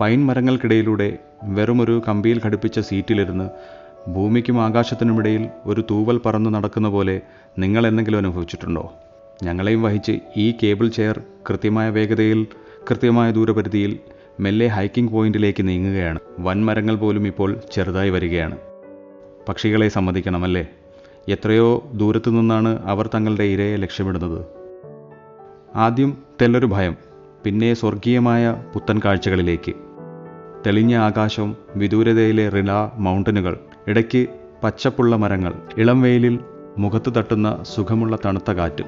Pine മരങ്ങൾക്കിടയിലൂടെ വെറുമൊരു കമ്പിയിൽ ഘടിപ്പിച്ച സീറ്റിലിരുന്ന് ഭൂമിക്കും ആകാശത്തിനുമിടയിൽ ഒരു തൂവൽ പറന്നു നടക്കുന്ന പോലെ നിങ്ങൾ എന്തെങ്കിലും അനുഭവിച്ചിട്ടുണ്ടോ? ഞങ്ങളെയും വഹിച്ച് ഈ കേബിൾ ചെയർ കൃത്യമായ വേഗതയിൽ കൃത്യമായ ദൂരപരിധിയിൽ മെല്ലെ ഹൈക്കിംഗ് പോയിന്റിലേക്ക് നീങ്ങുകയാണ്. വൻമരങ്ങൾ പോലും ഇപ്പോൾ ചെറുതായി വരികയാണ്. പക്ഷികളെ സമ്മതിക്കണമല്ലേ? എത്രയോ ദൂരത്തു നിന്നാണ് അവർ തങ്ങളുടെ ഇരയെ ലക്ഷ്യമിടുന്നത്. ആദ്യം തെല്ലൊരു ഭയം പിന്നെ സ്വർഗീയമായ പുത്തൻ കാഴ്ചകളിലേക്ക്. തെളിഞ്ഞ ആകാശം വിദൂരതയിലെ റില മൗണ്ടനുകൾ ഇടയ്ക്ക് പച്ചപ്പുള്ള മരങ്ങൾ ഇളം വെയിലിൽ മുഖത്ത് തട്ടുന്ന സുഖമുള്ള തണുത്ത കാറ്റ്.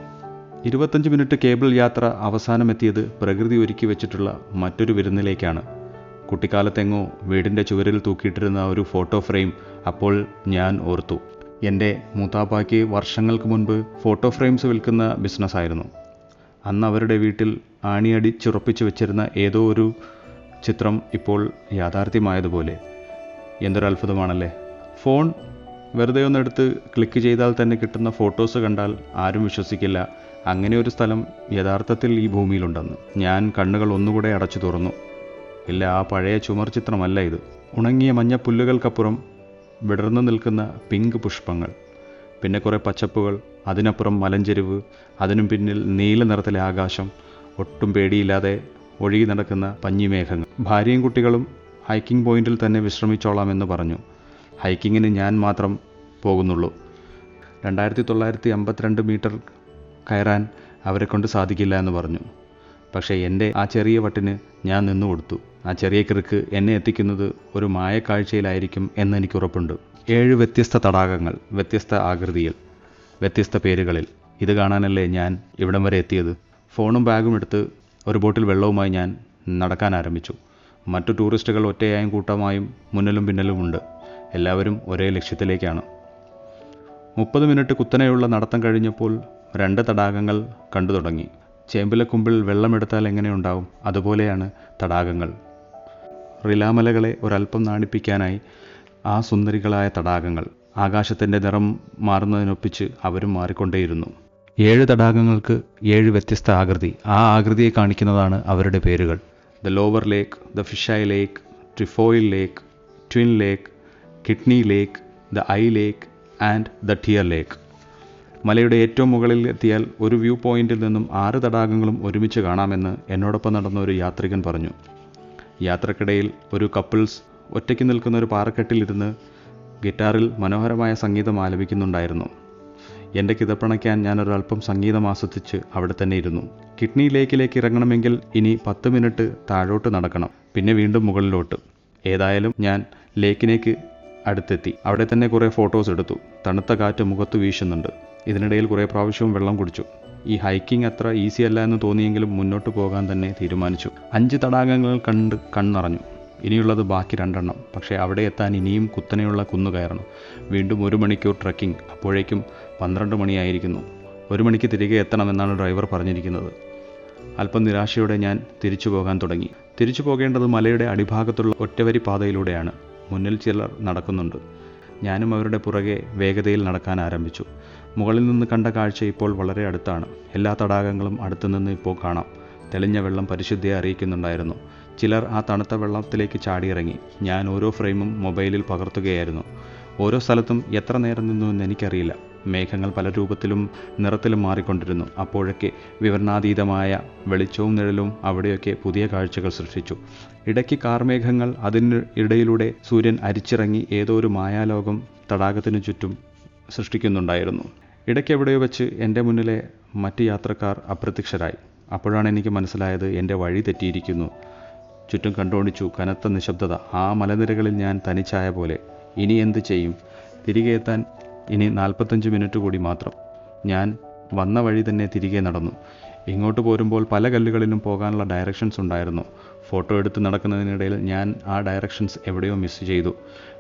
ഇരുപത്തഞ്ച് മിനിറ്റ് കേബിൾ യാത്ര അവസാനമെത്തിയത് പ്രകൃതി ഒരുക്കി വെച്ചിട്ടുള്ള മറ്റൊരു വിരുന്നിലേക്കാണ്. കുട്ടിക്കാലത്തെങ്ങോ വീടിന്റെ ചുവരിൽ തൂക്കിയിട്ടിരുന്ന ഒരു ഫോട്ടോ ഫ്രെയിം അപ്പോൾ ഞാൻ ഓർത്തു. എന്റെ മൂത്താപ്പായ്ക്ക് വർഷങ്ങൾക്ക് മുൻപ് ഫോട്ടോ ഫ്രെയിംസ് വിൽക്കുന്ന ബിസിനസ്സായിരുന്നു. അന്ന് അവരുടെ വീട്ടിൽ ആണിയടി ചുറപ്പിച്ചു വെച്ചിരുന്ന ഏതോ ഒരു ചിത്രം ഇപ്പോൾ യാഥാർത്ഥ്യമായതുപോലെ എന്തൊരു അത്ഭുതമാണല്ലേ ഫോൺ വെറുതെ ഒന്നെടുത്ത് ക്ലിക്ക് ചെയ്താൽ തന്നെ കിട്ടുന്ന ഫോട്ടോസ് കണ്ടാൽ ആരും വിശ്വസിക്കില്ല. അങ്ങനെ ഒരു സ്ഥലം യഥാർത്ഥത്തിൽ ഈ ഭൂമിയിലുണ്ടെന്ന്. ഞാൻ കണ്ണുകൾ ഒന്നുകൂടെ അടച്ചു തുറന്നു. ഇല്ല ആ പഴയ ചുമർ ചിത്രമല്ല ഇത്. ഉണങ്ങിയ മഞ്ഞ പുല്ലുകൾക്കപ്പുറം വിടർന്നു നിൽക്കുന്ന പിങ്ക് പുഷ്പങ്ങൾ. പിന്നെ കുറേ പച്ചപ്പുകൾ അതിനപ്പുറം മലഞ്ചെരിവ് അതിനും പിന്നിൽ നീല നിറത്തിലെ ആകാശം ഒട്ടും പേടിയില്ലാതെ ഒഴുകി നടക്കുന്ന പഞ്ഞിമേഘങ്ങൾ. ഭാര്യയും കുട്ടികളും ഹൈക്കിംഗ് പോയിന്റിൽ തന്നെ വിശ്രമിച്ചോളാമെന്ന് പറഞ്ഞു. ഹൈക്കിങ്ങിന് ഞാൻ മാത്രം പോകുന്നുള്ളൂ. രണ്ടായിരത്തി തൊള്ളായിരത്തി അമ്പത്തിരണ്ട് മീറ്റർ കയറാൻ അവരെ കൊണ്ട് സാധിക്കില്ല എന്ന് പറഞ്ഞു. പക്ഷേ എന്റെ ആ ചെറിയ വട്ടിന് ഞാൻ നിന്നു കൊടുത്തു. ആ ചെറിയ കിറുക്ക് എന്നെ എത്തിക്കുന്നത് ഒരു മായക്കാഴ്ചയിലായിരിക്കും എന്നെനിക്ക് ഉറപ്പുണ്ട് ഏഴ് വ്യത്യസ്ത തടാകങ്ങൾ വ്യത്യസ്ത ആകൃതിയിൽ വ്യത്യസ്ത പേരുകളിൽ. ഇത് കാണാനല്ലേ ഞാൻ ഇവിടം വരെ എത്തിയത്? ഫോണും ബാഗും എടുത്ത് ഒരു ബോട്ടിൽ വെള്ളവുമായി ഞാൻ നടക്കാൻ ആരംഭിച്ചു. മറ്റു ടൂറിസ്റ്റുകൾ ഒറ്റയായും കൂട്ടമായും മുന്നിലും പിന്നിലുമുണ്ട് എല്ലാവരും ഒരേ ലക്ഷ്യത്തിലേക്കാണ്. മുപ്പത് മിനിറ്റ് കുത്തനെയുള്ള നടത്തം കഴിഞ്ഞപ്പോൾ രണ്ട് തടാകങ്ങൾ കണ്ടു തുടങ്ങി. ചേമ്പിലക്കുമ്പിൽ വെള്ളമെടുത്താൽ എങ്ങനെയുണ്ടാവും അതുപോലെയാണ് തടാകങ്ങൾ. റിലാമലകളെ ഒരല്പം നാണിപ്പിക്കാനായി ആ സുന്ദരികളായ തടാകങ്ങൾ ആകാശത്തിന്റെ നിറം മാറുന്നതിനൊപ്പിച്ച് അവരും മാറിക്കൊണ്ടേയിരുന്നു. ഏഴ് തടാകങ്ങൾക്ക് ഏഴ് വ്യത്യസ്ത ആകൃതി. ആ ആകൃതിയെ കാണിക്കുന്നതാണ് അവരുടെ പേരുകൾ. The lower lake the fish eye lake trefoil lake twin lake kidney lake the eye lake and the tear lake മലയുടെ ഏറ്റവും മുകളിൽ എത്തിയാൽ ഒരു വ്യൂ പോയിന്റിൽ നിന്നും ആറ് തടാകങ്ങളും ഒരുമിച്ച് കാണാമെന്ന് എന്നോടൊപ്പം നടന്ന ഒരു യാത്രികൻ പറഞ്ഞു. യാത്രക്കിടയിൽ ഒരു കപ്പിൾസ് ഒറ്റയ്ക്ക് നിൽക്കുന്ന ഒരു പാറക്കെട്ടിലിരുന്ന് ഗിറ്റാറിൽ മനോഹരമായ സംഗീതം ആലപിക്കുന്നുണ്ടായിരുന്നു. എന്റെ കിതപ്പണയ്ക്കാൻ ഞാനൊരൽപ്പം സംഗീതം ആസ്വദിച്ച് അവിടെ തന്നെ ഇരുന്നു. കിഡ്നി ലേക്കിലേക്ക് ഇറങ്ങണമെങ്കിൽ ഇനി പത്ത് മിനിറ്റ് താഴോട്ട് നടക്കണം പിന്നെ വീണ്ടും മുകളിലോട്ട്. ഏതായാലും ഞാൻ ലേക്കിലേക്ക് അടുത്തെത്തി. അവിടെ തന്നെ കുറേ ഫോട്ടോസ് എടുത്തു. തണുത്ത കാറ്റ് മുഖത്ത് വീശുന്നുണ്ട്. ഇതിനിടയിൽ കുറേ പ്രാവശ്യവും വെള്ളം കുടിച്ചു. ഈ ഹൈക്കിംഗ് അത്ര ഈസി അല്ല എന്ന് തോന്നിയെങ്കിലും മുന്നോട്ട് പോകാൻ തന്നെ തീരുമാനിച്ചു. അഞ്ച് തടാകങ്ങൾ കണ്ട് കണ്ണറഞ്ഞു ഇനിയുള്ളത് ബാക്കി രണ്ടെണ്ണം. പക്ഷേ അവിടെ എത്താൻ ഇനിയും കുത്തനെയുള്ള കുന്നു കയറണം. വീണ്ടും ഒരു മണിക്കൂർ ട്രക്കിംഗ്. അപ്പോഴേക്കും പന്ത്രണ്ട് മണിയായിരിക്കുന്നു. ഒരു മണിക്ക് തിരികെ എത്തണമെന്നാണ് ഡ്രൈവർ പറഞ്ഞിരിക്കുന്നത്. അല്പം നിരാശയോടെ ഞാൻ തിരിച്ചു പോകാൻ തുടങ്ങി. തിരിച്ചു പോകേണ്ടത് മലയുടെ അടിഭാഗത്തുള്ള ഒറ്റവരി പാതയിലൂടെയാണ്. മുന്നിൽ ചിലർ നടക്കുന്നുണ്ട്. ഞാനും അവരുടെ പുറകെ വേഗതയിൽ നടക്കാൻ ആരംഭിച്ചു. മുകളിൽ നിന്ന് കണ്ട കാഴ്ച ഇപ്പോൾ വളരെ അടുത്താണ്. എല്ലാ തടാകങ്ങളും അടുത്തു നിന്ന് ഇപ്പോൾ കാണാം. തെളിഞ്ഞ വെള്ളം പരിശുദ്ധിയെ അറിയിക്കുന്നുണ്ടായിരുന്നു. ചിലർ ആ തണുത്ത വെള്ളത്തിലേക്ക് ചാടിയിറങ്ങി. ഞാൻ ഓരോ ഫ്രെയിമും മൊബൈലിൽ പകർത്തുകയായിരുന്നു. ഓരോ സ്ഥലത്തും എത്ര നേരം നിന്നു എന്ന് എനിക്കറിയില്ല. മേഘങ്ങൾ പല രൂപത്തിലും നിറത്തിലും മാറിക്കൊണ്ടിരുന്നു. അപ്പോഴൊക്കെ വിവരണാതീതമായ വെളിച്ചവും നിഴലും അവിടെയൊക്കെ പുതിയ കാഴ്ചകൾ സൃഷ്ടിച്ചു. ഇടയ്ക്ക് കാർമേഘങ്ങൾ അതിന് ഇടയിലൂടെ സൂര്യൻ അരിച്ചിറങ്ങി ഏതോ ഒരു മായാലോകം തടാകത്തിനു ചുറ്റും സൃഷ്ടിക്കുന്നുണ്ടായിരുന്നു. ഇടയ്ക്ക് എവിടെയോ വെച്ച് എന്റെ മുന്നിലെ മറ്റ് യാത്രക്കാർ അപ്രത്യക്ഷരായി. അപ്പോഴാണ് എനിക്ക് മനസ്സിലായത് എന്റെ വഴി തെറ്റിയിരിക്കുന്നു. ചുറ്റും കണ്ടോണിച്ചു കനത്ത നിശബ്ദത. ആ മലനിരകളിൽ ഞാൻ തനിച്ചായ പോലെ. ഇനി എന്ത് ചെയ്യും? തിരികെ എത്താൻ ഇനി നാൽപ്പത്തഞ്ച് മിനിറ്റ് കൂടി മാത്രം. ഞാൻ വന്ന വഴി തന്നെ തിരികെ നടന്നു. ഇങ്ങോട്ട് പോരുമ്പോൾ പല കല്ലുകളിലും പോകാനുള്ള ഡയറക്ഷൻസ് ഉണ്ടായിരുന്നു. ഫോട്ടോ എടുത്ത് നടക്കുന്നതിനിടയിൽ ഞാൻ ആ ഡയറക്ഷൻസ് എവിടെയോ മിസ് ചെയ്തു.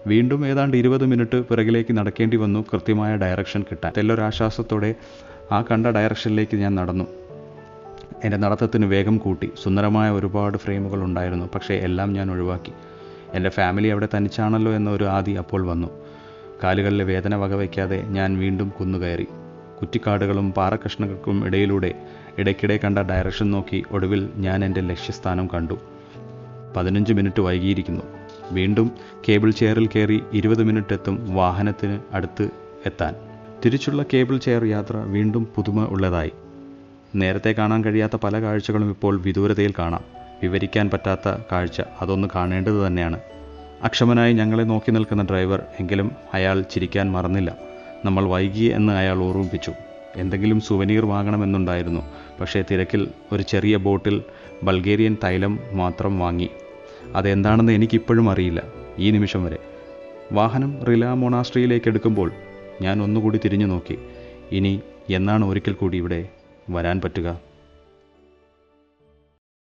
വീണ്ടും ഏതാണ്ട് ഇരുപത് മിനിറ്റ് പിറകിലേക്ക് നടക്കേണ്ടി വന്നു. കൃത്യമായ ഡയറക്ഷൻ കിട്ടാൻ. തെല്ലൊരാശ്വാസത്തോടെ ആ കണ്ട ഡയറക്ഷനിലേക്ക് ഞാൻ നടന്നു. എന്റെ നടത്തത്തിന് വേഗം കൂട്ടി. സുന്ദരമായ ഒരുപാട് ഫ്രെയിമുകൾ ഉണ്ടായിരുന്നു. പക്ഷേ എല്ലാം ഞാൻ ഒഴിവാക്കി. എന്റെ ഫാമിലി അവിടെ തനിച്ചാണല്ലോ എന്ന ഒരു ആദി അപ്പോൾ വന്നു. കാലുകളിലെ വേദന വകവയ്ക്കാതെ ഞാൻ വീണ്ടും കുന്നുകയറി. കുറ്റിക്കാടുകളും പാറക്കഷ്ണങ്ങൾക്കും ഇടയിലൂടെ ഇടയ്ക്കിടെ കണ്ട ഡയറക്ഷൻ നോക്കി ഒടുവിൽ ഞാൻ എന്റെ ലക്ഷ്യസ്ഥാനം കണ്ടു. പതിനഞ്ച് മിനിറ്റ് വൈകിയിരിക്കുന്നു. വീണ്ടും കേബിൾ ചെയറിൽ കയറി ഇരുപത് മിനിറ്റ് എത്തും വാഹനത്തിന് അടുത്ത് എത്താൻ. തിരിച്ചുള്ള കേബിൾ ചെയർ യാത്ര വീണ്ടും പുതുമ ഉള്ളതായി. നേരത്തെ കാണാൻ കഴിയാത്ത പല കാഴ്ചകളും ഇപ്പോൾ വിദൂരതയിൽ കാണാം. വിവരിക്കാൻ പറ്റാത്ത കാഴ്ച അതൊന്ന് കാണേണ്ടത് തന്നെയാണ്. അക്ഷമനായി ഞങ്ങളെ നോക്കി നിൽക്കുന്ന ഡ്രൈവർ എങ്കിലും അയാൾ ചിരിക്കാൻ മറന്നില്ല. നമ്മൾ വൈകി എന്ന് അയാൾ ഓർമ്മിപ്പിച്ചു. എന്തെങ്കിലും സുവനീർ വാങ്ങണമെന്നുണ്ടായിരുന്നു. പക്ഷേ തിരക്കിൽ ഒരു ചെറിയ ബോട്ടിൽ ബൾഗേറിയൻ തൈലം മാത്രം വാങ്ങി. അതെന്താണെന്ന് എനിക്കിപ്പോഴും അറിയില്ല. ഈ നിമിഷം വരെ. വാഹനം റില മൊണാസ്ട്രിയിലേക്ക് എടുക്കുമ്പോൾ ഞാൻ ഒന്നുകൂടി തിരിഞ്ഞു നോക്കി ഇനി എന്നാണ് ഒരിക്കൽ കൂടി ഇവിടെ? വരാൻ പറ്റുക.